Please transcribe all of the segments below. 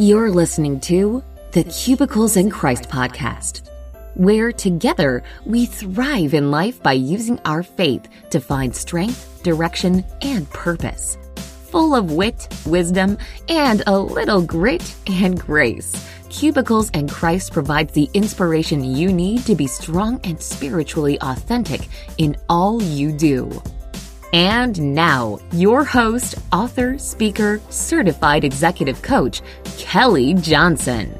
You're listening to the Cubicles and Christ podcast, where together we thrive in life by using our faith to find strength, direction, and purpose. Full of wit, wisdom, and a little grit and grace. Cubicles and Christ provides the inspiration you need to be strong and spiritually authentic in all you do. And now, your host, author, speaker, certified executive coach, Kelley Johnson.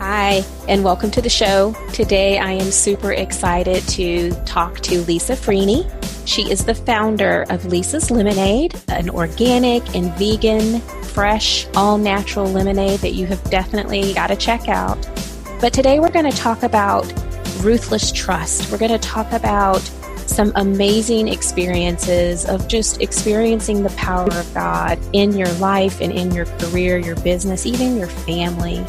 Hi, and welcome to the show. Today I am super excited to talk to Lisa Freeney. She is the founder of Lisa's Lemonade, an organic and vegan, fresh, all natural lemonade that you have definitely got to check out. But today we're going to talk about ruthless trust. We're going to talk about some amazing experiences of just experiencing the power of God in your life and in your career, your business, even your family.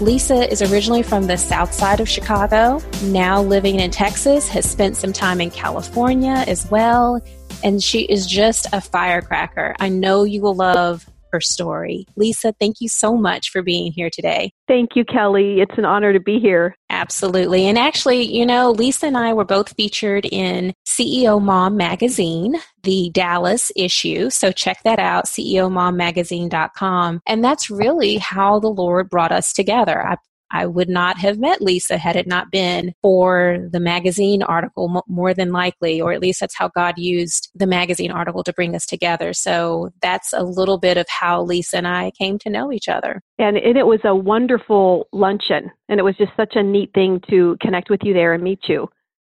Lisa is originally from the south side of Chicago, now living in Texas, has spent some time in California as well, and she is just a firecracker. I know you will love her story. Lisa, thank you so much for being here today. Thank you, Kelley. It's an honor to be here. Absolutely. And actually, you know, Lisa and I were both featured in CEO Mom Magazine, the Dallas issue. So check that out, CEOMomMagazine.com. And that's really how the Lord brought us together. I I would not have met Lisa had it not been for the magazine article, more than likely, or at least that's how God used the magazine article to bring us together. So that's a little bit of how Lisa and I came to know each other. And, it was a wonderful luncheon, and it was just such a neat thing to connect with you there and meet you.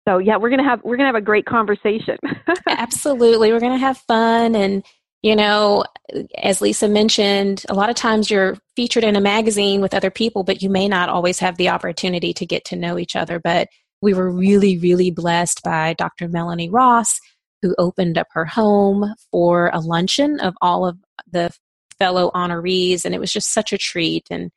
So yeah, we're gonna have we're gonna have a great conversation. Absolutely, we're gonna have fun and you know, as Lisa mentioned, a lot of times you're featured in a magazine with other people, but you may not always have the opportunity to get to know each other. But we were really, really blessed by Dr. Melanie Ross, who opened up her home for a luncheon of all of the fellow honorees. And it was just such a treat and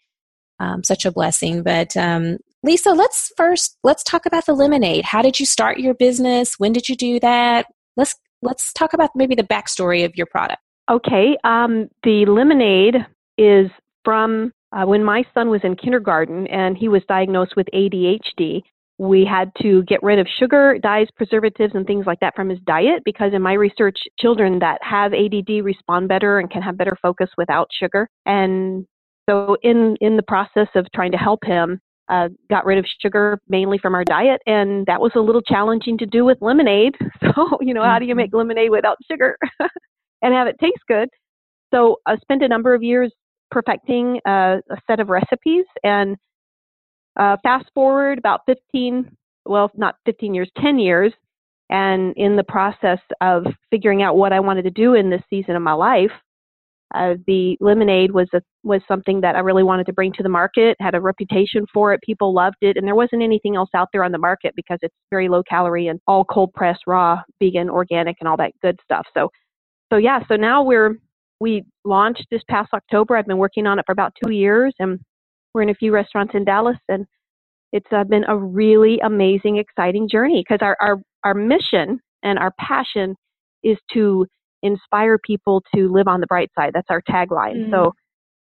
um, such a blessing. But um, Lisa, let's first let's talk about the lemonade. How did you start your business? When did you do that? Let's let's talk about maybe the backstory of your product. Okay. Um, the lemonade is from uh, when my son was in kindergarten and he was diagnosed with ADHD. We had to get rid of sugar, dyes, preservatives, and things like that from his diet because, in my research, children that have ADD respond better and can have better focus without sugar. And so, in in the process of trying to help him, uh, got rid of sugar mainly from our diet, and that was a little challenging to do with lemonade. So, you know, how do you make mm-hmm. lemonade without sugar and have it taste good? So, I spent a number of years perfecting uh, a set of recipes, and uh, fast forward about 15, well, not 15 years, 10 years, and in the process of figuring out what I wanted to do in this season of my life, uh, the lemonade was a, was something that I really wanted to bring to the market. Had a reputation for it. People loved it, and there wasn't anything else out there on the market because it's very low calorie and all cold pressed, raw, vegan, organic, and all that good stuff. So, so yeah. So now we're we launched this past October. I've been working on it for about two years, and we're in a few restaurants in Dallas, and it's uh, been a really amazing, exciting journey because our, our our mission and our passion is to inspire people to live on the bright side. That's our tagline. Mm. So,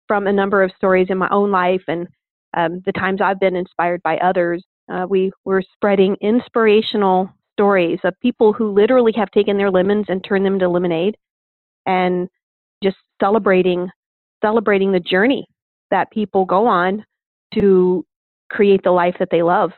from a number of stories in my own life and um, the times I've been inspired by others, uh, we were spreading inspirational stories of people who literally have taken their lemons and turned them into lemonade, and just celebrating celebrating the journey that people go on to create the life that they love.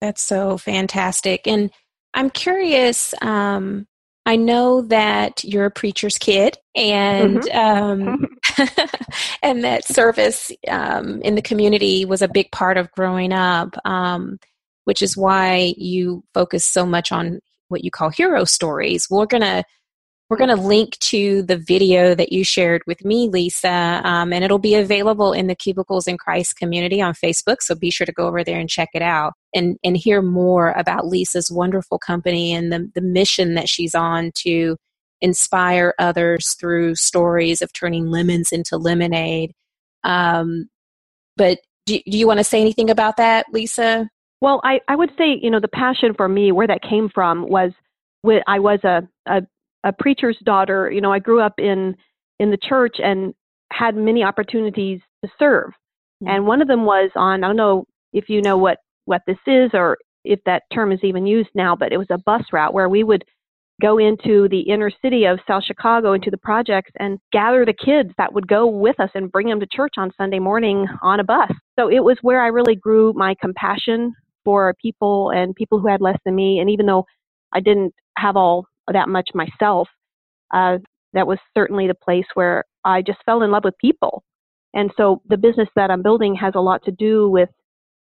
That's so fantastic. And I'm curious, um, I know that you're a preacher's kid, and mm-hmm. um, and that service um, in the community was a big part of growing up, um, which is why you focus so much on what you call hero stories. We're gonna we're going to link to the video that you shared with me, Lisa, um, and it'll be available in the Cubicles and Christ community on Facebook. So be sure to go over there and check it out and, and hear more about Lisa's wonderful company and the, the mission that she's on to inspire others through stories of turning lemons into lemonade. Um, but do, do you want to say anything about that, Lisa? Well, I, I would say, you know, the passion for me, where that came from was when I was a, a a preacher's daughter, you know, I grew up in in the church and had many opportunities to serve. Mm-hmm. And one of them was on I don't know if you know what what this is or if that term is even used now, but it was a bus route where we would go into the inner city of South Chicago into the projects and gather the kids that would go with us and bring them to church on Sunday morning on a bus. So it was where I really grew my compassion for people and people who had less than me. And even though I didn't have all that much myself, uh, that was certainly the place where I just fell in love with people. And so the business that I'm building has a lot to do with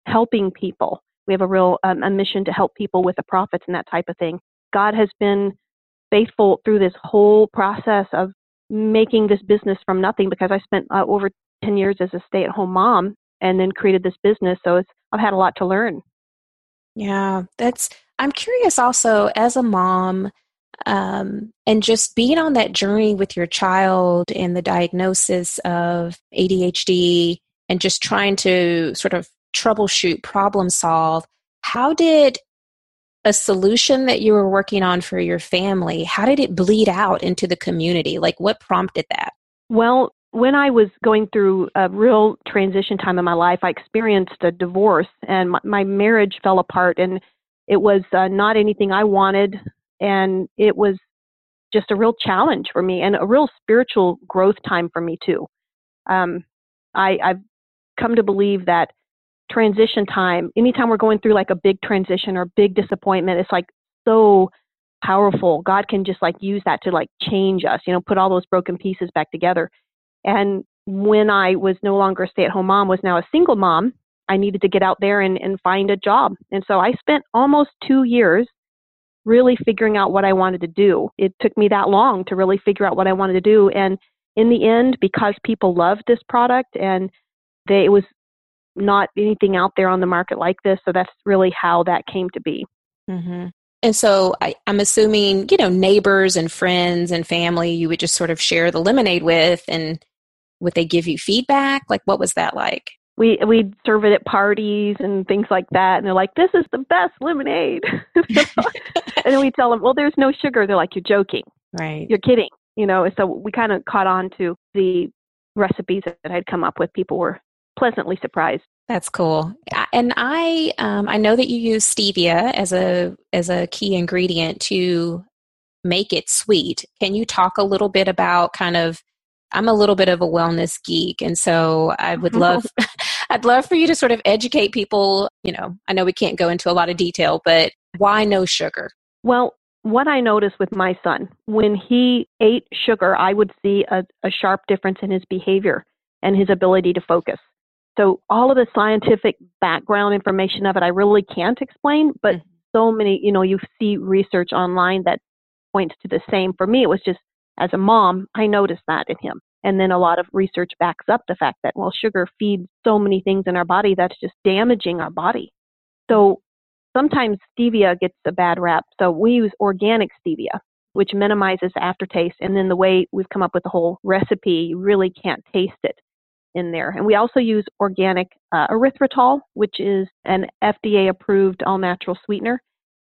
helping people. We have a real um, a mission to help people with the profits and that type of thing. God has been faithful through this whole process of making this business from nothing because I spent uh, over 10 years as a stay at home mom and then created this business. So I've had a lot to learn. Yeah, that's, I'm curious also as a mom um, and just being on that journey with your child and the diagnosis of ADHD and just trying to sort of troubleshoot, problem solve. How did a solution that you were working on for your family, how did it bleed out into the community? Like what prompted that? Well, when I was going through a real transition time in my life, I experienced a divorce and my, my marriage fell apart and it was uh, not anything I wanted and it was just a real challenge for me and a real spiritual growth time for me too. Um, I, I've come to believe that transition time, anytime we're going through like a big transition or big disappointment, it's like so powerful. God can just like use that to like change us, you know, put all those broken pieces back together. And when I was no longer a stay at home mom, was now a single mom, I needed to get out there and, and find a job. And so I spent almost two years really figuring out what I wanted to do. It took me that long to really figure out what I wanted to do. And in the end, because people loved this product and they, it was not anything out there on the market like this. So that's really how that came to be. Mm-hmm. And so I, am assuming, you know, neighbors and friends and family you would just sort of share the lemonade with and would they give you feedback? Like what was that like? We we'd serve it at parties and things like that and they're like, This is the best lemonade and then we tell them, Well there's no sugar. They're like, You're joking. Right. You're kidding. You know, so we kind of caught on to the recipes that I'd come up with. People were pleasantly surprised. That's cool. And I um, I know that you use stevia as a as a key ingredient to make it sweet. Can you talk a little bit about kind of I'm a little bit of a wellness geek and so I would love I'd love for you to sort of educate people, you know, I know we can't go into a lot of detail, but why no sugar? Well, what I noticed with my son, when he ate sugar, I would see a, a sharp difference in his behavior and his ability to focus. So all of the scientific background information of it, I really can't explain, but mm-hmm. so many, you know, you see research online that points to the same. For me, it was just as a mom, I noticed that in him. And then a lot of research backs up the fact that, well, sugar feeds so many things in our body that's just damaging our body. So sometimes stevia gets a bad rap. So we use organic stevia, which minimizes aftertaste. And then the way we've come up with the whole recipe, you really can't taste it in there. And we also use organic uh, erythritol, which is an FDA approved all natural sweetener,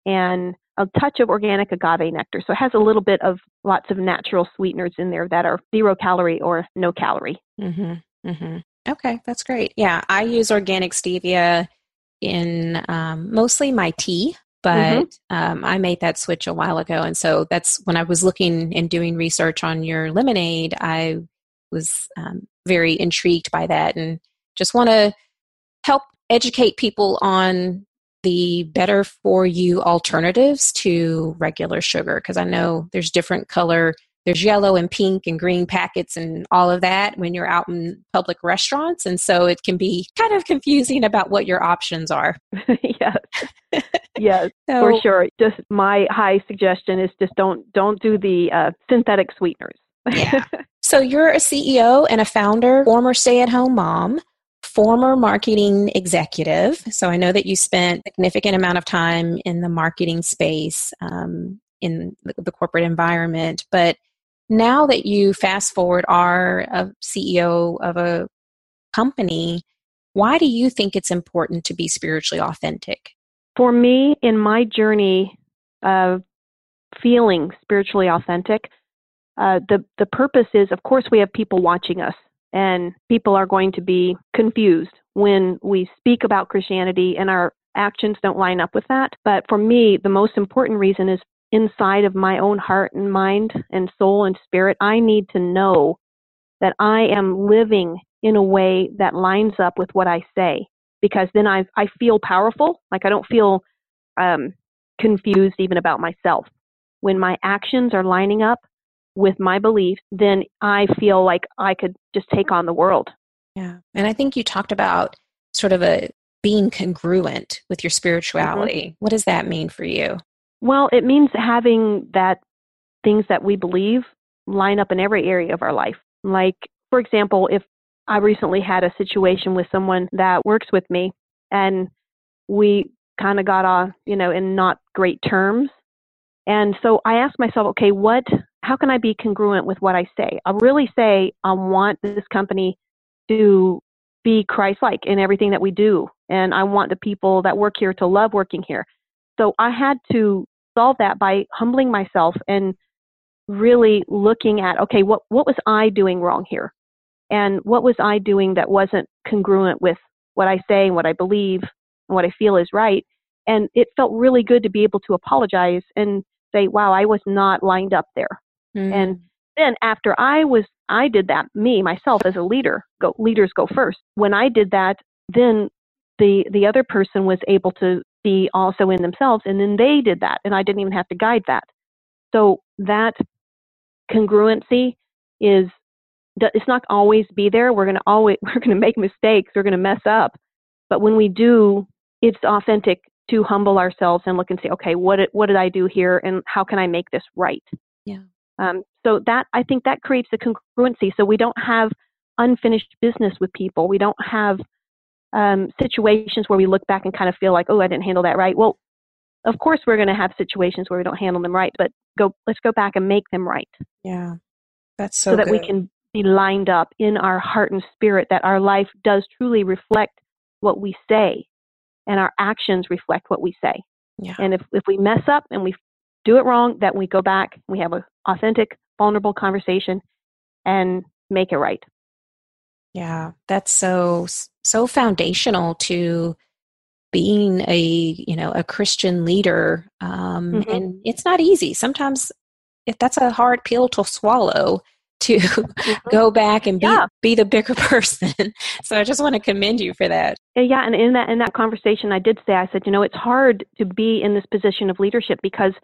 and a touch of organic agave nectar. So it has a little bit of lots of natural sweeteners in there that are zero calorie or no calorie. Mm-hmm. Mm-hmm. Okay, that's great. Yeah, I use organic stevia in um, mostly my tea, but mm-hmm. um, I made that switch a while ago. And so that's when I was looking and doing research on your lemonade, I was um, very intrigued by that and just want to help educate people on the better for you alternatives to regular sugar because I know there's different color. There's yellow and pink and green packets and all of that when you're out in public restaurants and so it can be kind of confusing about what your options are. Yes. Yes so, for sure. Just my high suggestion is just don't don't do the uh, synthetic sweeteners. Yeah. So you're a CEO and a founder, former stay at home mom, former marketing executive. So I know that you spent a significant amount of time in the marketing space um, in the corporate environment. But now that you fast forward are a CEO of a company, why do you think it's important to be spiritually authentic? For me, in my journey of feeling spiritually authentic, uh, the the purpose is, of course, we have people watching us, and people are going to be confused when we speak about Christianity and our actions don't line up with that. But for me, the most important reason is inside of my own heart and mind and soul and spirit. I need to know that I am living in a way that lines up with what I say, because then I I feel powerful. Like I don't feel um, confused even about myself. When my actions are lining up with my beliefs, then I feel like I could just take on the world. Yeah. And I think you talked about sort of a being congruent with your spirituality. Mm-hmm. What does that mean for you? Well, it means having that things that we believe line up in every area of our life. Like, for example, if I recently had a situation with someone that works with me and we kind of got off, you know, in not great terms. And so I asked myself, okay, what, how can I be congruent with what I say? I really say I want this company to be Christ like in everything that we do. And I want the people that work here to love working here. So I had to solve that by humbling myself and really looking at, okay, what, what was I doing wrong here? And what was I doing that wasn't congruent with what I say and what I believe and what I feel is right? And it felt really good to be able to apologize and say, wow, I was not lined up there. Mm. And then after I was, I did that, me, myself as a leader, go, leaders go first. When I did that, then the, the other person was able to be also in themselves and then they did that and I didn't even have to guide that. So that congruency is it's not always be there. We're going to always we're going to make mistakes. We're going to mess up. But when we do, it's authentic to humble ourselves and look and say, okay, what did, what did I do here, and how can I make this right? Yeah. Um, so that I think that creates the congruency. So we don't have unfinished business with people. We don't have um, situations where we look back and kind of feel like, oh, I didn't handle that right. Well, of course we're going to have situations where we don't handle them right, but go let's go back and make them right. Yeah. That's so, so that good. we can be lined up in our heart and spirit that our life does truly reflect what we say and our actions reflect what we say. Yeah. And if, if we mess up and we do it wrong, that we go back, we have an authentic, vulnerable conversation and make it right. Yeah, that's so so foundational to being a you know a Christian leader, um, mm-hmm. and it's not easy. Sometimes if that's a hard pill to swallow to mm-hmm. go back and be yeah. be the bigger person. so I just want to commend you for that. Yeah, and in that in that conversation I did say I said, you know, it's hard to be in this position of leadership because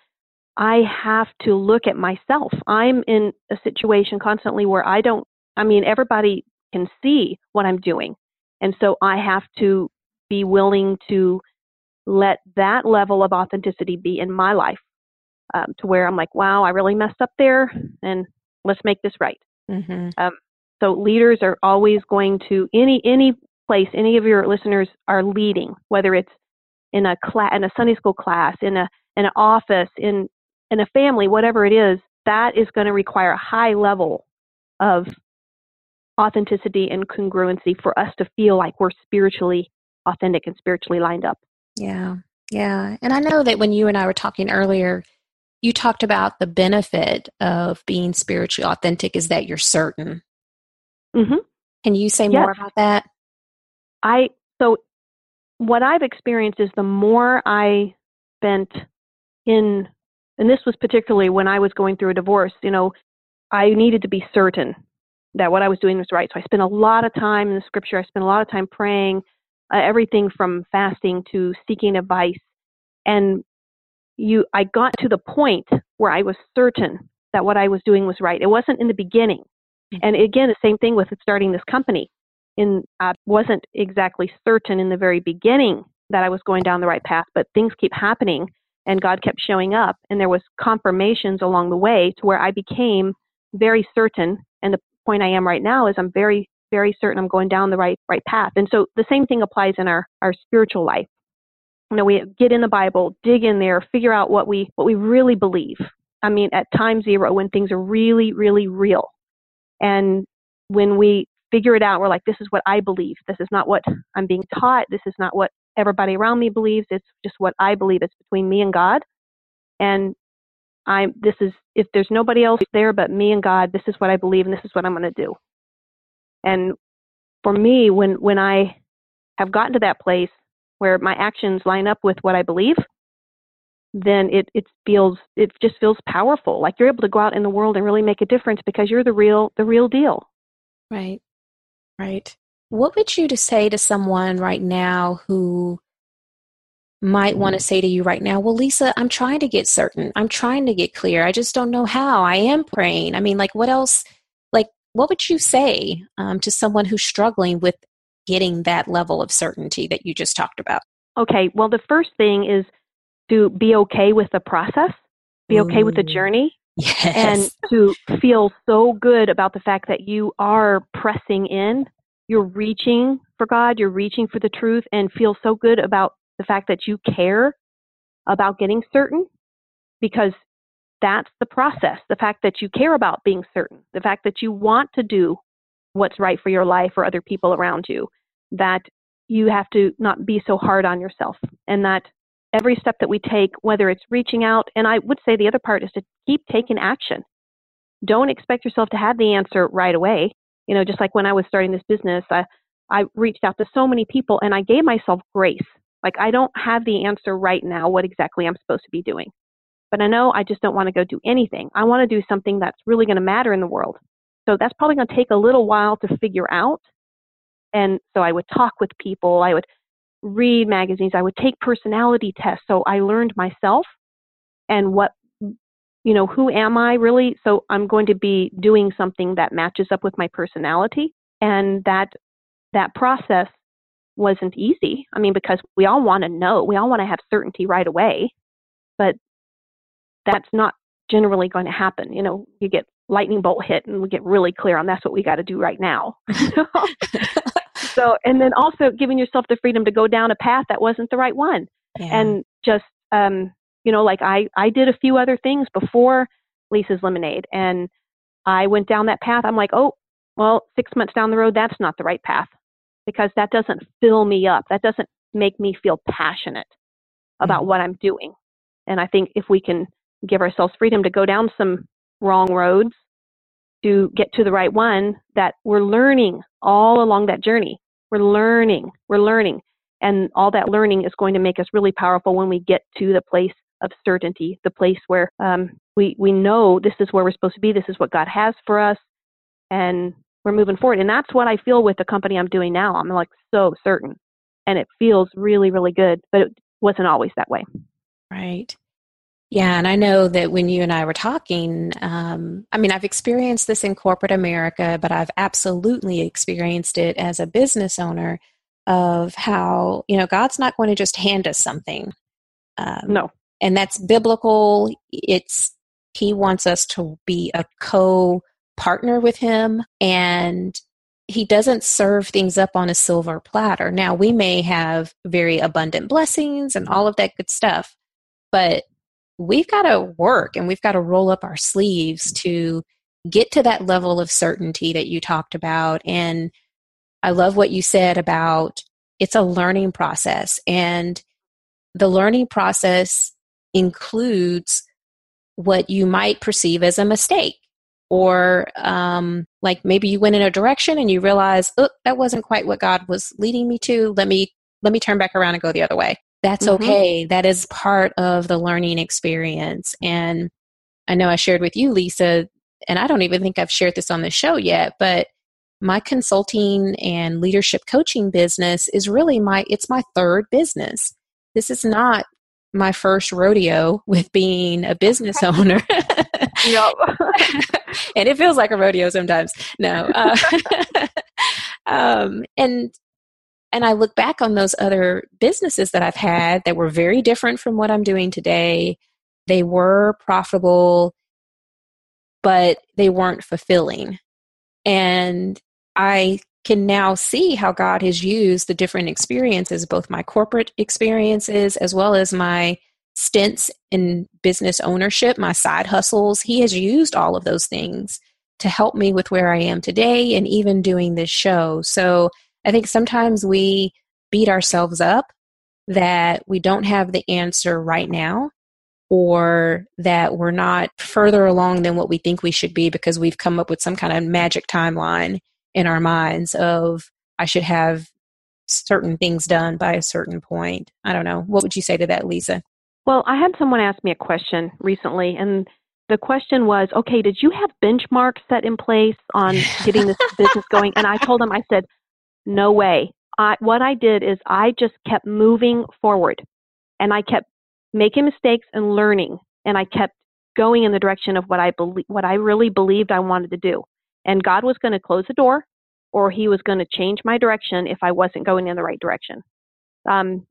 I have to look at myself. I'm in a situation constantly where I don't I mean everybody can see what I'm doing. And so I have to be willing to let that level of authenticity be in my life um, to where I'm like, wow, I really messed up there, and let's make this right. Mm-hmm. Um, so leaders are always going to any any place any of your listeners are leading, whether it's in a class, in a Sunday school class, in a in an office, in in a family, whatever it is, that is going to require a high level of authenticity and congruency for us to feel like we're spiritually authentic and spiritually lined up. Yeah. Yeah. And I know that when you and I were talking earlier, you talked about the benefit of being spiritually authentic is that you're certain. Mm-hmm. Can you say more about that? I so what I've experienced is the more I spent in, and this was particularly when I was going through a divorce. You know, I needed to be certain that what I was doing was right. So I spent a lot of time in the scripture. I spent a lot of time praying, uh, everything from fasting to seeking advice. And you I got to the point where I was certain that what I was doing was right. It wasn't in the beginning. Mm-hmm. And again, the same thing with starting this company. In I wasn't exactly certain in the very beginning that I was going down the right path, but things keep happening and God kept showing up and there was confirmations along the way to where I became very certain and the point I am right now is I'm very very certain I'm going down the right right path. And so the same thing applies in our our spiritual life you know, we get in the Bible, dig in there, figure out what we what we really believe. I mean, at time zero, when things are really, really real, and when we figure it out, we're like, this is what I believe. This is not what I'm being taught. This is not what everybody around me believes. It's just what I believe. It's between me and God. And I'm this is if there's nobody else there but me and God, this is what I believe and this is what I'm going to do. And for me, when when I have gotten to that place where my actions line up with what I believe, then it it feels it just feels powerful. Like you're able to go out in the world and really make a difference because you're the real the real deal. Right. Right. What would you to say to someone right now who might want to say to you right now, well, Lisa, I'm trying to get certain. I'm trying to get clear. I just don't know how. I am praying. I mean, like, what else? Like, what would you say um, to someone who's struggling with getting that level of certainty that you just talked about? Okay. Well, the first thing is to be okay with the process, be okay Ooh. with the journey. Yes. And to feel so good about the fact that you are pressing in, you're reaching for God, you're reaching for the truth, and feel so good about the fact that you care about getting certain because that's the process. The fact that you care about being certain, the fact that you want to do what's right for your life or other people around you, that you have to not be so hard on yourself, and that every step that we take, whether it's reaching out, and I would say the other part is to keep taking action. Don't expect yourself to have the answer right away. You know, just like when I was starting this business, I, I reached out to so many people and I gave myself grace like, I don't have the answer right now what exactly I'm supposed to be doing. But I know I just don't want to go do anything. I want to do something that's really going to matter in the world. So that's probably going to take a little while to figure out. And so I would talk with people, I would read magazines, I would take personality tests. So I learned myself and what, you know, who am I really? So I'm going to be doing something that matches up with my personality. And that that process wasn't easy. I mean, because we all want to know, we all want to have certainty right away, but that's not generally going to happen. You know, you get lightning bolt hit and we get really clear on that's what we got to do right now. so, and then also giving yourself the freedom to go down a path that wasn't the right one. Yeah. And just, um, you know, like I, I did a few other things before Lisa's Lemonade and I went down that path. I'm like, oh, well, six months down the road, that's not the right path because that doesn't fill me up. That doesn't make me feel passionate about mm-hmm. what I'm doing. And I think if we can give ourselves freedom to go down some wrong roads to get to the right one, that we're learning all along that journey. We're learning, we're learning. And all that learning is going to make us really powerful when we get to the place of certainty, the place where um, we, we know this is where we're supposed to be, this is what God has for us, and we're moving forward. And that's what I feel with the company I'm doing now. I'm like so certain. And it feels really, really good. But it wasn't always that way. Right. Yeah, and I know that when you and I were talking, um, I mean, I've experienced this in corporate America, but I've absolutely experienced it as a business owner of how, you know, God's not going to just hand us something. Um, no. And that's biblical. It's, He wants us to be a co partner with him and he doesn't serve things up on a silver platter. Now, we may have very abundant blessings and all of that good stuff, but we've got to work and we've got to roll up our sleeves to get to that level of certainty that you talked about. And I love what you said about it's a learning process, and the learning process includes what you might perceive as a mistake or um, like maybe you went in a direction and you realize oh that wasn't quite what god was leading me to. Let me let me turn back around and go the other way. That's mm-hmm. okay. That is part of the learning experience. And i know i shared with you lisa and i don't even think i've shared this on the show yet but my consulting and leadership coaching business is really my it's my third business. This is not my first rodeo with being a business owner yep. and it feels like a rodeo sometimes. No. Uh, um, and and I look back on those other businesses that I've had that were very different from what I'm doing today. They were profitable, but they weren't fulfilling. And I can now see how God has used the different experiences, both my corporate experiences as well as my stints in business ownership, my side hustles. He has used all of those things to help me with where I am today and even doing this show. So I think sometimes we beat ourselves up that we don't have the answer right now. or that we're not further along than what we think we should be because we've come up with some kind of magic timeline in our minds of I should have certain things done by a certain point. I don't know. What would you say to that, Lisa? Well, I had someone ask me a question recently, and the question was, okay, did you have benchmarks set in place on getting this business going? And I told them, I said, no way. I, what I did is I just kept moving forward and I kept making mistakes and learning and I kept going in the direction of what I believe, what I really believed I wanted to do. And God was going to close the door or he was going to change my direction if I wasn't going in the right direction. Um,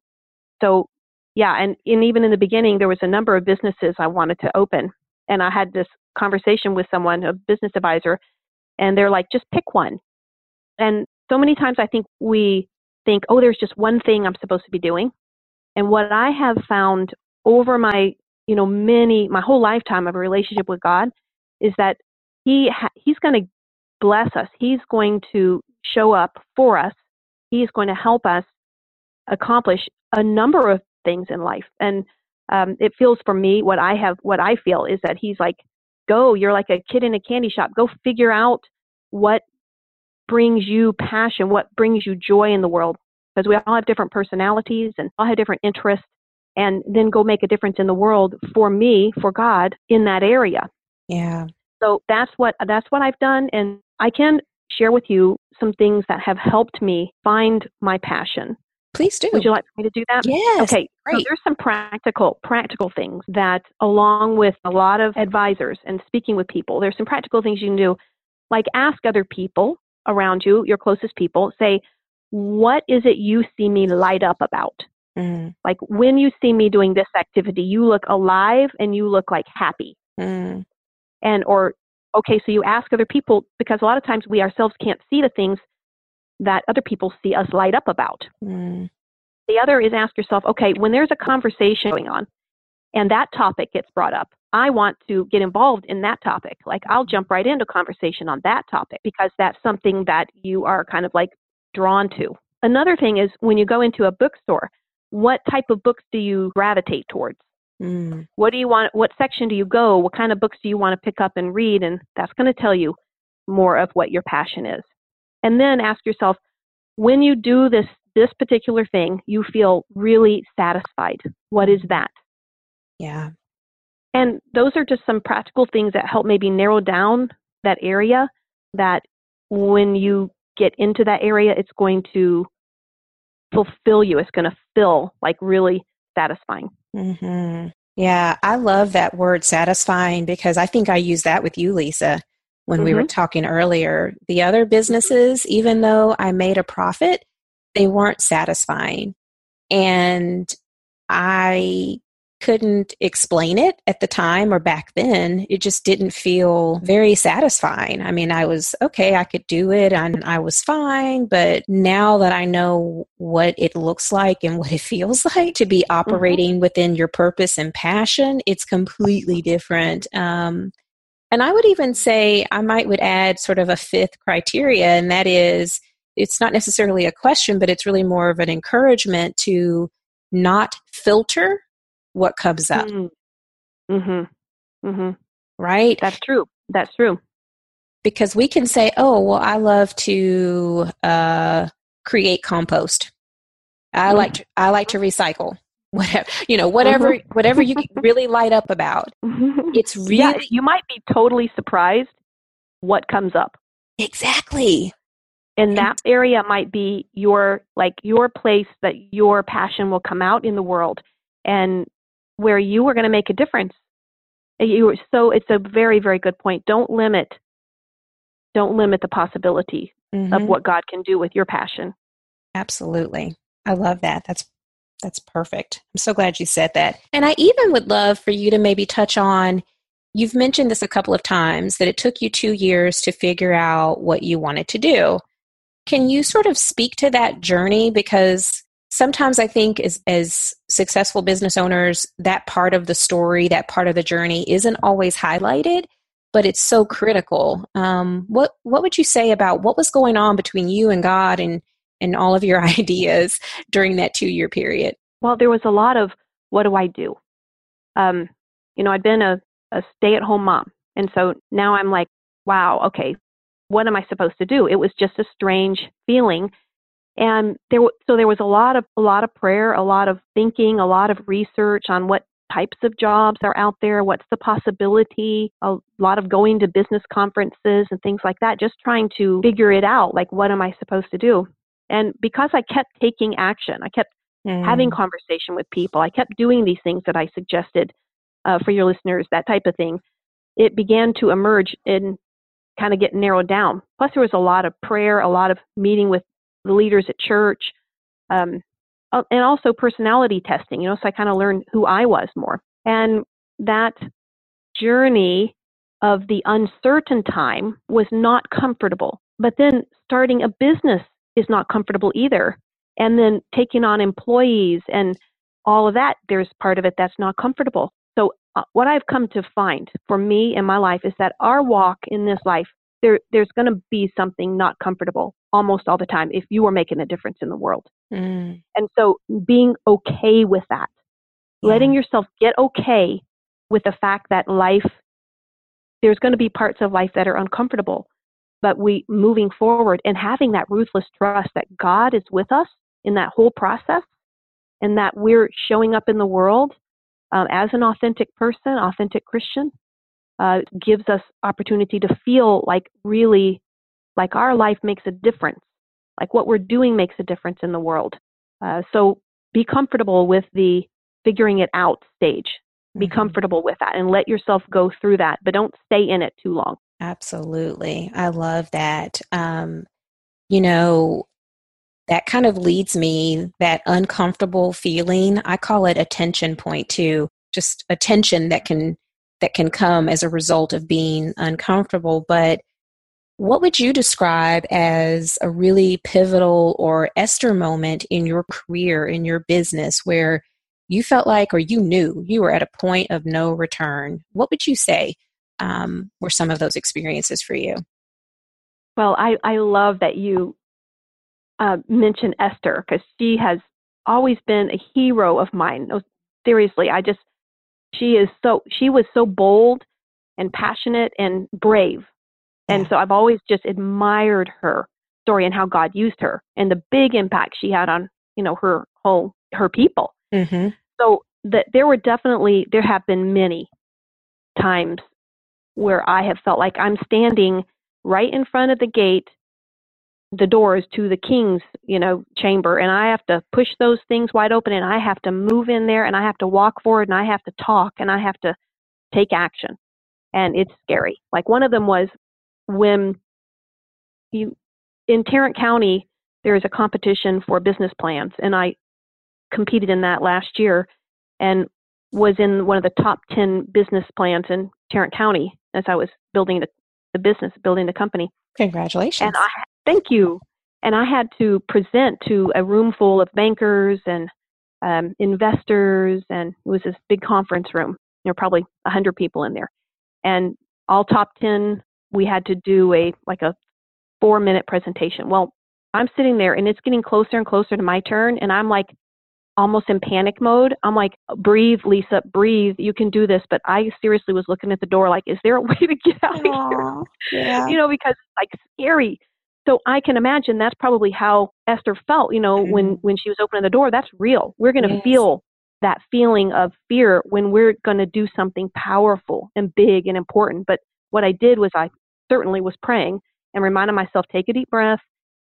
so yeah, and, and even in the beginning, there was a number of businesses I wanted to open. And I had this conversation with someone, a business advisor, and they're like, just pick one. And so many times I think we think, oh, there's just one thing I'm supposed to be doing. And what I have found over my, you know, many, my whole lifetime of a relationship with God is that He, ha- He's going to bless us. He's going to show up for us. He's going to help us accomplish a number of things in life. And um, it feels for me what I have, what I feel is that He's like, go, you're like a kid in a candy shop. Go figure out what brings you passion, what brings you joy in the world. Because we all have different personalities and all have different interests, and then go make a difference in the world for me, for God, in that area. Yeah. So that's what that's what I've done, and I can share with you some things that have helped me find my passion. Please do. Would you like me to do that? Yes. Okay. Great. So there's some practical practical things that, along with a lot of advisors and speaking with people, there's some practical things you can do, like ask other people around you, your closest people, say, what is it you see me light up about? Mm. Like when you see me doing this activity, you look alive and you look like happy. Mm. And, or, okay, so you ask other people because a lot of times we ourselves can't see the things that other people see us light up about. Mm. The other is ask yourself, okay, when there's a conversation going on and that topic gets brought up, I want to get involved in that topic. Like I'll jump right into conversation on that topic because that's something that you are kind of like drawn to. Another thing is when you go into a bookstore, what type of books do you gravitate towards? Mm. What do you want? What section do you go? What kind of books do you want to pick up and read? And that's going to tell you more of what your passion is. And then ask yourself, when you do this this particular thing, you feel really satisfied. What is that? Yeah. And those are just some practical things that help maybe narrow down that area that when you get into that area, it's going to fulfill you. It's going to feel like really satisfying. Mm-hmm. Yeah, I love that word satisfying because I think I used that with you, Lisa, when mm-hmm. we were mm-hmm. talking earlier. The other businesses, even though I made a profit, they weren't satisfying. And I couldn't explain it at the time or back then. It just didn't feel very satisfying. I mean, I was okay, I could do it and I was fine. But now that I know what it looks like and what it feels like to be mm-hmm. operating mm-hmm. within your purpose and passion, it's completely different. Um, and I would even say I might would add sort of a fifth criteria, and that is it's not necessarily a question, but it's really more of an encouragement to not filter what comes up. Mm-hmm. mm-hmm. Mm-hmm. Right? That's true. That's true. Because we can say, oh, well, I love to uh, create compost. I mm-hmm. like to, I like to recycle. Whatever you know, whatever mm-hmm. whatever you really light up about. It's really yeah, you might be totally surprised what comes up. Exactly and that area might be your like your place that your passion will come out in the world and where you are going to make a difference. You so it's a very very good point. Don't limit don't limit the possibility mm-hmm. of what god can do with your passion. Absolutely. I love that. That's that's perfect. I'm so glad you said that. And i even would love for you to maybe touch on you've mentioned this a couple of times that it took you two years to figure out what you wanted to do. Can you sort of speak to that journey? Because sometimes I think as, as successful business owners, that part of the story, that part of the journey isn't always highlighted, but it's so critical. Um, what what would you say about what was going on between you and God and and all of your ideas during that two year period? Well, there was a lot of what do I do? Um, You know, I'd been a, a stay at home mom. And so now I'm like, wow, okay, what am I supposed to do? It was just a strange feeling. And there, so there was a lot of a lot of prayer, a lot of thinking, a lot of research on what types of jobs are out there, what's the possibility, a lot of going to business conferences and things like that, just trying to figure it out. Like, what am I supposed to do? And because I kept taking action, I kept mm. having conversation with people, I kept doing these things that I suggested uh, for your listeners, that type of thing. It began to emerge and kind of get narrowed down. Plus, there was a lot of prayer, a lot of meeting with the leaders at church, um, uh, and also personality testing, you know, so I kind of learned who I was more. And that journey of the uncertain time was not comfortable. But then starting a business is not comfortable either. And then taking on employees and all of that, there's part of it that's not comfortable. So, uh, what I've come to find for me in my life is that our walk in this life, there, there's going to be something not comfortable almost all the time if you are making a difference in the world. Mm. And so being okay with that, yeah. letting yourself get okay with the fact that life, there's going to be parts of life that are uncomfortable, but we moving forward and having that ruthless trust that God is with us in that whole process and that we're showing up in the world um, as an authentic person, authentic Christian, uh, gives us opportunity to feel like really like our life makes a difference like what we're doing makes a difference in the world. Uh, so be comfortable with the figuring it out stage. Be mm-hmm. comfortable with that and let yourself go through that, but don't stay in it too long. Absolutely. I love that. Um, you know, that kind of leads me that uncomfortable feeling. I call it a tension point too, just a tension that can that can come as a result of being uncomfortable, but what would you describe as a really pivotal or Esther moment in your career, in your business, where you felt like or you knew you were at a point of no return? What would you say um, were some of those experiences for you? Well, I, I love that you uh, Esther because she has always been a hero of mine. No, seriously, I just, she is so, she was so bold and passionate and brave and so I've always just admired her story and how God used her and the big impact she had on, you know, her whole, her people. Mm-hmm. So that there were definitely, there have been many times where I have felt like I'm standing right in front of the gate, the doors to the king's, you know, chamber, and I have to push those things wide open and I have to move in there and I have to walk forward and I have to talk and I have to take action. And it's scary. Like one of them was when you in Tarrant County there is a competition for business plans and I competed in that last year and was in one of the top 10 business plans in Tarrant County as I was building the, the business, building the company. Congratulations. And I thank you. And I had to present to a room full of bankers and um, investors, and it was this big conference room. There were probably 100 people in there. And all top 10 we had to do a like a four minute presentation. Well, I'm sitting there and it's getting closer and closer to my turn, and I'm like almost in panic mode. I'm like, breathe, Lisa, breathe. You can do this. But I seriously was looking at the door, like, is there a way to get out Aww, of here? Yeah. You know, because it's like scary. So I can imagine that's probably how Esther felt. You know, mm-hmm. when when she was opening the door, that's real. We're going to yes. feel that feeling of fear when we're going to do something powerful and big and important. But what I did was I certainly was praying and reminded myself, take a deep breath,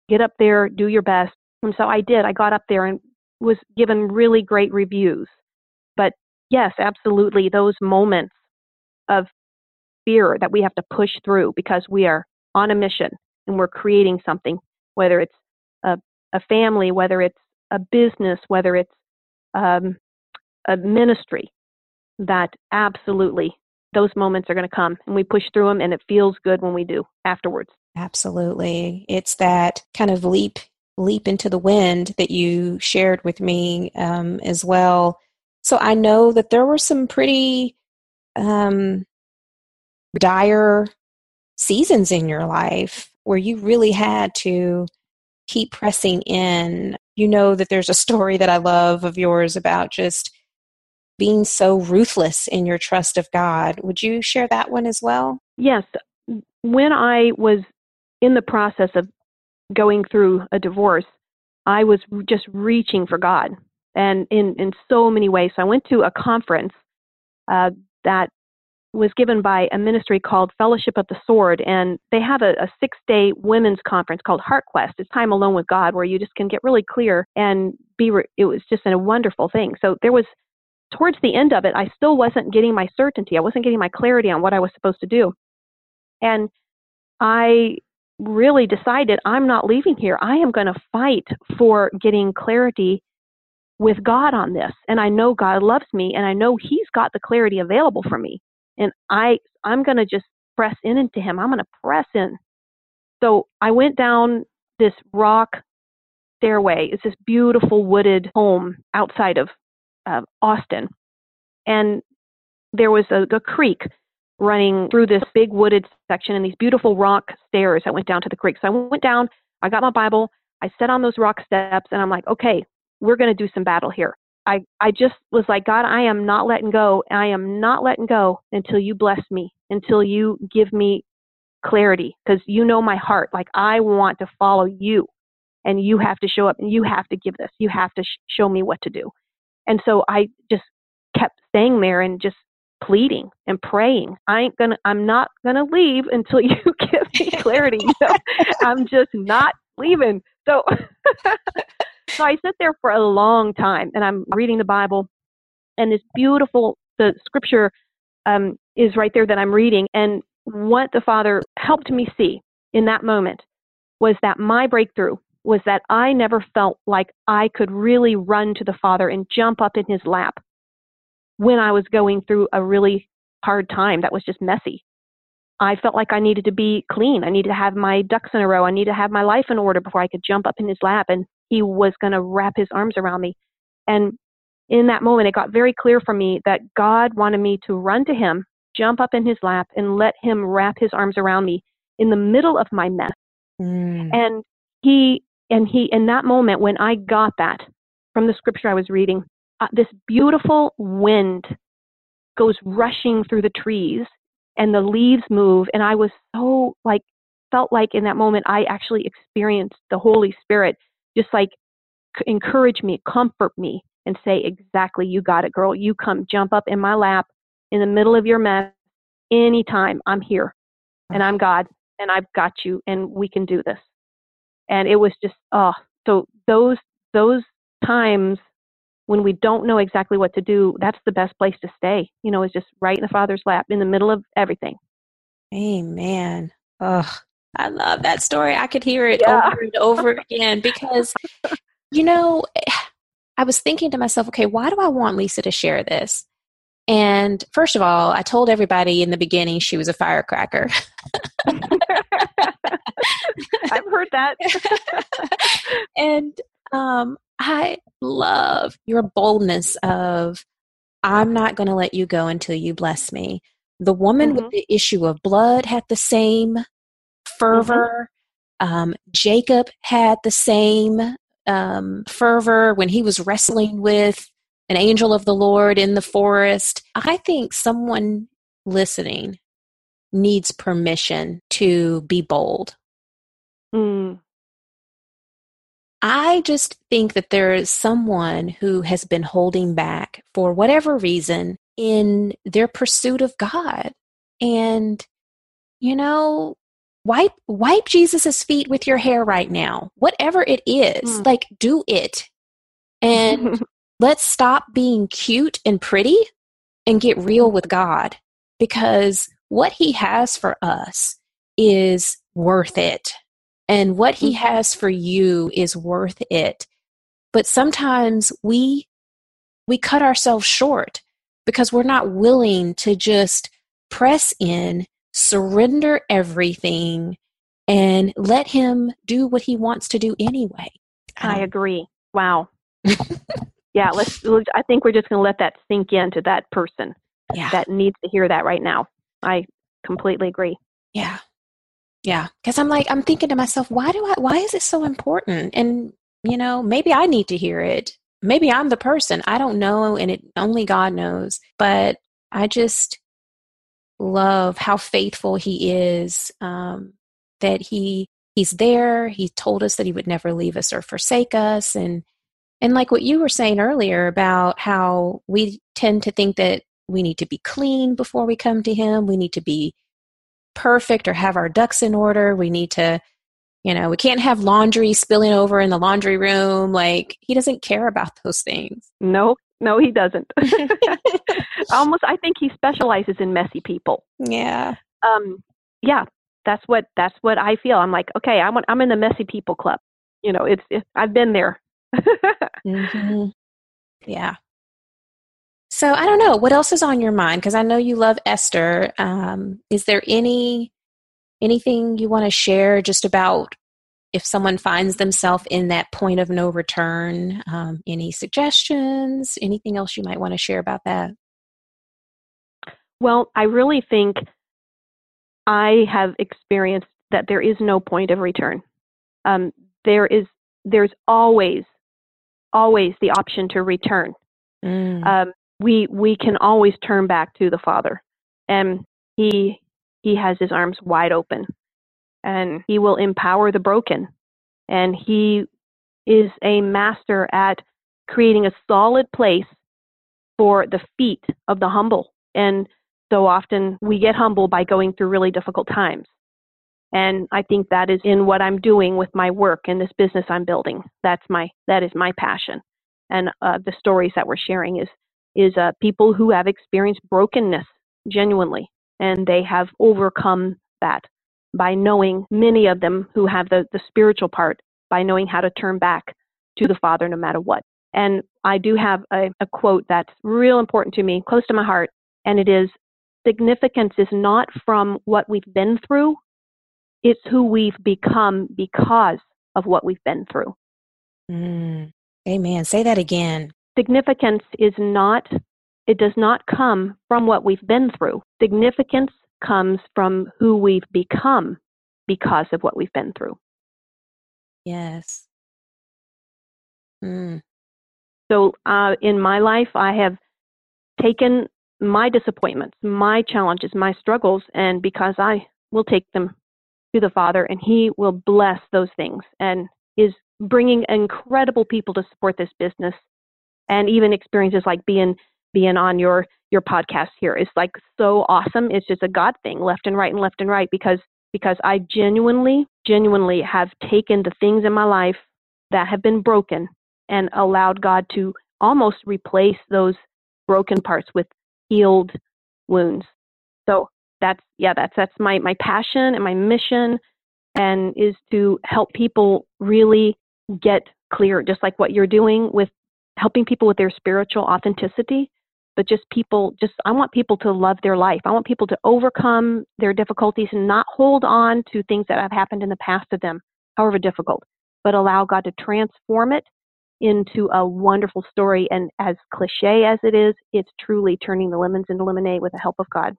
get up there, do your best. And so I did. I got up there and was given really great reviews. But yes, absolutely, those moments of fear that we have to push through because we are on a mission and we're creating something, whether it's a, a family, whether it's a business, whether it's um, a ministry, that absolutely those moments are going to come and we push through them and it feels good when we do afterwards. Absolutely. It's that kind of leap leap into the wind that you shared with me um, as well. So I know that there were some pretty um, dire seasons in your life where you really had to keep pressing in. You know that there's a story that I love of yours about just being so ruthless in your trust of God. Would you share that one as well? Yes. When I was in the process of going through a divorce, I was just reaching for God and in, in so many ways. So I went to a conference uh, that was given by a ministry called Fellowship of the Sword, and they have a, a six day women's conference called Heart Quest. It's time alone with God, where you just can get really clear and be. Re- it was just a wonderful thing. So there was, towards the end of it, I still wasn't getting my certainty. I wasn't getting my clarity on what I was supposed to do. And I really decided I'm not leaving here. I am going to fight for getting clarity with God on this. And I know God loves me and I know He's got the clarity available for me. And I, I'm going to just press in into Him. I'm going to press in. So I went down this rock stairway. It's this beautiful wooded home outside of uh, Austin. And there was a, a creek running through this big wooded section and these beautiful rock stairs that went down to the creek. So I went down, I got my Bible, I sat on those rock steps, and I'm like, okay, we're going to do some battle here. I, I just was like, God, I am not letting go. I am not letting go until you bless me, until you give me clarity, because you know my heart. Like, I want to follow you, and you have to show up, and you have to give this. You have to sh- show me what to do. And so I just kept staying there and just pleading and praying. I ain't gonna, I'm not gonna leave until you give me clarity. So I'm just not leaving. So, so I sit there for a long time and I'm reading the Bible and this beautiful, the scripture um, is right there that I'm reading. And what the Father helped me see in that moment was that my breakthrough was that I never felt like I could really run to the Father and jump up in his lap when I was going through a really hard time that was just messy. I felt like I needed to be clean. I needed to have my ducks in a row. I needed to have my life in order before I could jump up in his lap and he was going to wrap his arms around me. And in that moment, it got very clear for me that God wanted me to run to him, jump up in his lap, and let him wrap his arms around me in the middle of my mess. Mm. And he, and he, in that moment, when I got that from the scripture I was reading, uh, this beautiful wind goes rushing through the trees and the leaves move. And i was so like felt like in that moment i actually experienced the holy spirit just like encourage me comfort me and say exactly you got it girl. You come jump up in my lap in the middle of your mess anytime i'm here and i'm god and i've got you and we can do this and it was just oh so those those times when we don't know exactly what to do, that's the best place to stay. You know, is just right in the Father's lap in the middle of everything. Amen. Oh, I love that story. I could hear it yeah. over and over again because, you know, I was thinking to myself, okay, why do I want Lisa to share this? And first of all, I told everybody in the beginning she was a firecracker. I've heard that. and um, I love your boldness of, I'm not going to let you go until you bless me. The woman mm-hmm. with the issue of blood had the same fervor. Mm-hmm. Um, Jacob had the same um, fervor when he was wrestling with an angel of the Lord in the forest. I think someone listening needs permission to be bold. Mm. I just think that there is someone who has been holding back for whatever reason in their pursuit of God. And, you know, wipe wipe Jesus's feet with your hair right now. Whatever it is, mm. like do it. And let's stop being cute and pretty and get real with God because what he has for us is worth it and what he mm-hmm. has for you is worth it. But sometimes we we cut ourselves short because we're not willing to just press in surrender everything and let him do what he wants to do anyway. I agree. Wow. Yeah let's i think we're just going to let that sink into that person yeah. that needs to hear that right now. I completely agree. Yeah yeah, because I'm like I'm thinking to myself, why do I? Why is it so important? And you know, maybe I need to hear it. maybe I'm the person. I don't know, and it only God knows. But I just love how faithful He is. Um, that He He's there. He told us that He would never leave us or forsake us, and and like what you were saying earlier about how we tend to think that we need to be clean before we come to Him. We need to be perfect or have our ducks in order. We need to you know, we can't have laundry spilling over in the laundry room. Like, he doesn't care about those things. No, no, he doesn't. Almost, I think he specializes in messy people. Yeah. Um, yeah, that's what that's what I feel. I'm like, okay, I'm I'm in the messy people club. You know, it's, it's I've been there. mm-hmm. Yeah. So I don't know what else is on your mind because I know you love Esther. Um, is there any anything you want to share just about if someone finds themselves in that point of no return? Um, any suggestions? Anything else you might want to share about that? Well, I really think I have experienced that there is no point of return. Um, there is there's always always the option to return. Mm. Um, we we can always turn back to the Father, and He he has his arms wide open and he will empower the broken. And he is a master at creating a solid place for the feet of the humble. And so often we get humble by going through really difficult times. And I think that is in what I'm doing with my work and this business I'm building. That's my that is my passion. And uh, the stories that we're sharing is is uh, people who have experienced brokenness genuinely and they have overcome that by knowing many of them who have the, the spiritual part by knowing how to turn back to the Father no matter what. And I do have a, a quote that's real important to me, close to my heart, and it is significance is not from what we've been through, it's who we've become because of what we've been through. Mm. Amen. Say that again. Significance is not it does not come from what we've been through. Significance comes from who we've become because of what we've been through. Yes. Mm. So, uh, in my life, I have taken my disappointments, my challenges, my struggles, and because I will take them to the Father, and He will bless those things and is bringing incredible people to support this business and even experiences like being being on your your podcast here is like so awesome. It's just a God thing, left and right and left and right, because because I genuinely, genuinely have taken the things in my life that have been broken and allowed God to almost replace those broken parts with healed wounds. So that's yeah, that's that's my my passion and my mission and is to help people really get clear, just like what you're doing with helping people with their spiritual authenticity but just people just i want people to love their life. I want people to overcome their difficulties and not hold on to things that have happened in the past to them however difficult but allow god to transform it into a wonderful story. And as cliche as it is it's truly turning the lemons into lemonade with the help of god.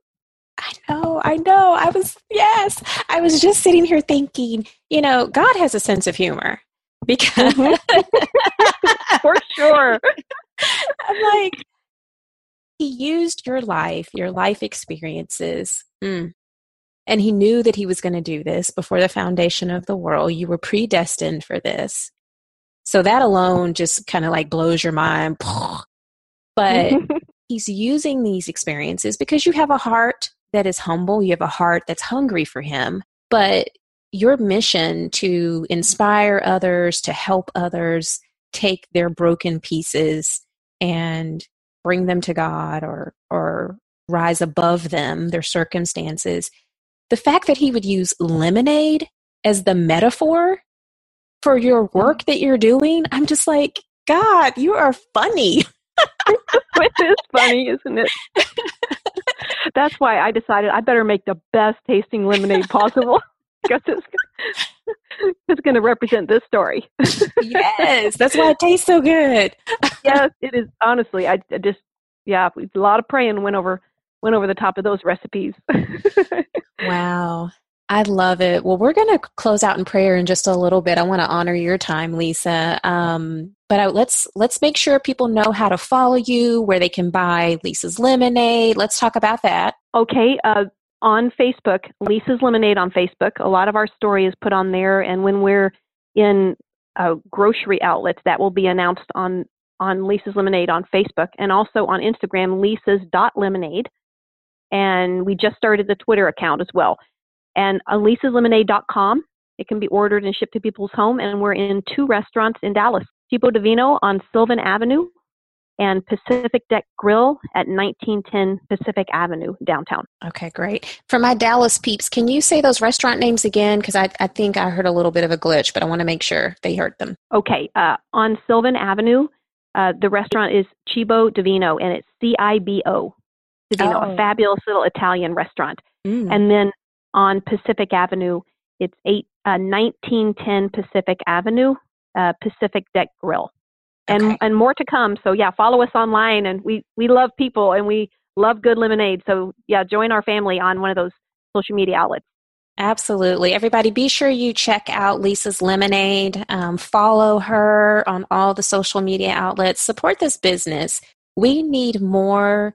I know, I know. I was, yes, I was just sitting here thinking, you know, God has a sense of humor because mm-hmm. for sure. I'm like, he used your life, your life experiences. Mm. And he knew that he was going to do this before the foundation of the world. You were predestined for this. So that alone just kind of like blows your mind. But he's using these experiences because you have a heart that is humble, you have a heart that's hungry for him. But your mission to inspire others, to help others take their broken pieces and bring them to God or or rise above them, their circumstances. The fact that he would use lemonade as the metaphor for your work that you're doing, I'm just like, God, you are funny. it is funny, isn't it? That's why I decided I better make the best tasting lemonade possible because it's, it's going to represent this story. yes, that's why it tastes so good. yes, it is. Honestly, I, I just yeah, a lot of praying went over went over the top of those recipes. wow. I love it. Well, we're going to close out in prayer in just a little bit. I want to honor your time, Lisa. Um, but I, let's let's make sure people know how to follow you, where they can buy Lisa's Lemonade. Let's talk about that. Okay, uh, on Facebook, Lisa's Lemonade on Facebook. A lot of our story is put on there, and when we're in uh, grocery outlets, that will be announced on on Lisa's Lemonade on Facebook, and also on Instagram, Lisa's dot Lemonade. And we just started the Twitter account as well and on lisaslemonade.com. It can be ordered and shipped to people's home, and we're in two restaurants in Dallas: Cibo Divino on Sylvan Avenue and Pacific Deck Grill at 1910 Pacific Avenue downtown. Okay, great. For my Dallas peeps, can you say those restaurant names again? Because I, I think I heard a little bit of a glitch, but I want to make sure they heard them. Okay, uh, on Sylvan Avenue, uh, the restaurant is Cibo Divino, and it's C I B O. Divino, oh. a fabulous little Italian restaurant. Mm. And then on Pacific Avenue. It's eight, uh, 1910 Pacific Avenue, uh, Pacific Deck Grill. And, okay. and more to come. So yeah, follow us online and we, we love people and we love good lemonade. So yeah, join our family on one of those social media outlets. Absolutely. Everybody, be sure you check out Lisa's Lemonade. Um, follow her on all the social media outlets. Support this business. We need more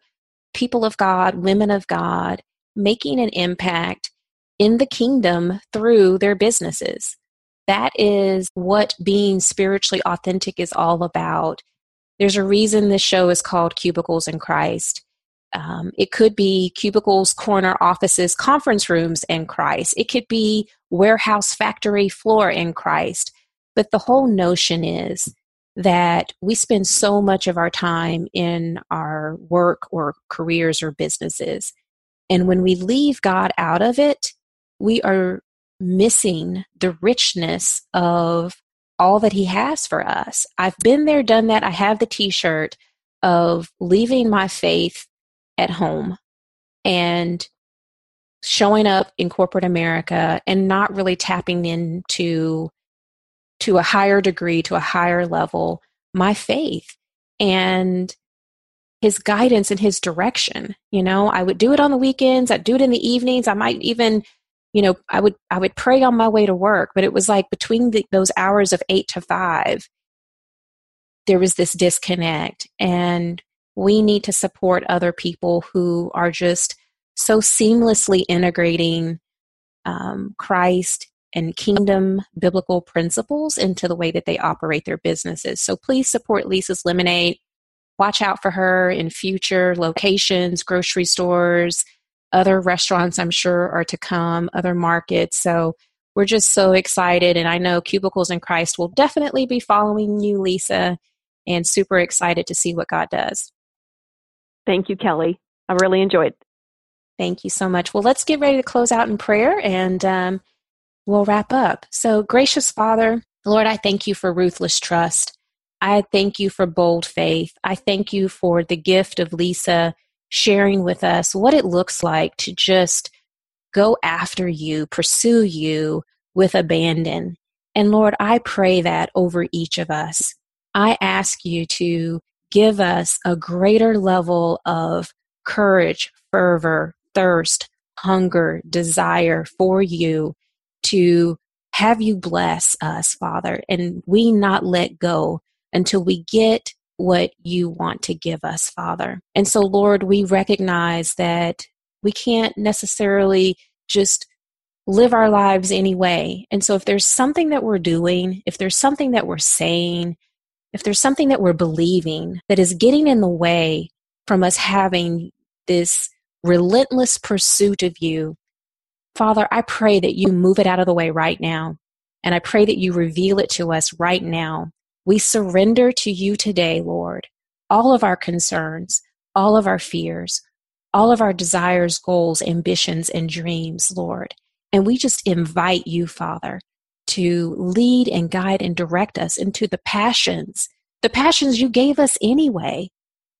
people of God, women of God, making an impact in the kingdom through their businesses. That is what being spiritually authentic is all about. There's a reason this show is called Cubicles and Christ. Um, it could be cubicles, corner offices, conference rooms in Christ. It could be warehouse, factory floor in Christ. But the whole notion is that we spend so much of our time in our work or careers or businesses. And when we leave God out of it, we are missing the richness of all that he has for us. I've been there, done that. I have the t shirt of leaving my faith at home and showing up in corporate America and not really tapping into to a higher degree, to a higher level, my faith and his guidance and his direction. You know, I would do it on the weekends, I'd do it in the evenings, I might even you know i would i would pray on my way to work but it was like between the, those hours of 8 to 5 there was this disconnect. And we need to support other people who are just so seamlessly integrating um, christ and kingdom biblical principles into the way that they operate their businesses. So please support lisa's lemonade. Watch out for her in future locations grocery stores other restaurants, I'm sure, are to come, other markets. So we're just so excited. And I know Cubicles and Christ will definitely be following you, Lisa, and super excited to see what God does. Thank you, Kelley. I really enjoyed. Thank you so much. Well, let's get ready to close out in prayer and um, we'll wrap up. So, gracious Father, Lord, I thank you for ruthless trust. I thank you for bold faith. I thank you for the gift of Lisa sharing with us what it looks like to just go after you, pursue you with abandon. And Lord, I pray that over each of us. I ask you to give us a greater level of courage, fervor, thirst, hunger, desire for you to have you bless us, Father, and we not let go until we get what you want to give us, Father. And so, Lord, we recognize that we can't necessarily just live our lives anyway. And so, if there's something that we're doing, if there's something that we're saying, if there's something that we're believing that is getting in the way from us having this relentless pursuit of you, Father, I pray that you move it out of the way right now. And I pray that you reveal it to us right now we surrender to you today, Lord, all of our concerns, all of our fears, all of our desires, goals, ambitions, and dreams, Lord. And we just invite you, Father, to lead and guide and direct us into the passions, the passions you gave us anyway,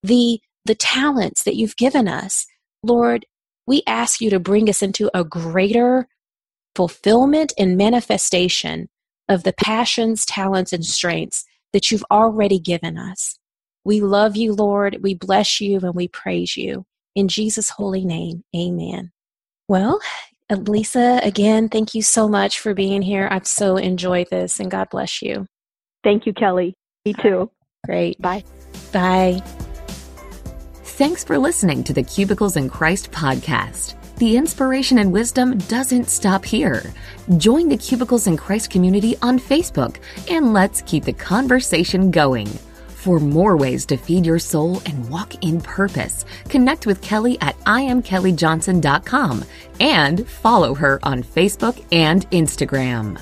the, the talents that you've given us. Lord, we ask you to bring us into a greater fulfillment and manifestation of the passions, talents, and strengths that you've already given us. We love you, Lord. We bless you and we praise you. In Jesus' holy name, amen. Well, Lisa, again, thank you so much for being here. I've so enjoyed this, and God bless you. Thank you, Kelley. Me too. Great. Bye. Bye. Thanks for listening to the Cubicles and Christ podcast. The inspiration and wisdom doesn't stop here. Join the Cubicles and Christ community on Facebook and let's keep the conversation going. For more ways to feed your soul and walk in purpose, connect with Kelley at IamKelleyJohnson.com and follow her on Facebook and Instagram.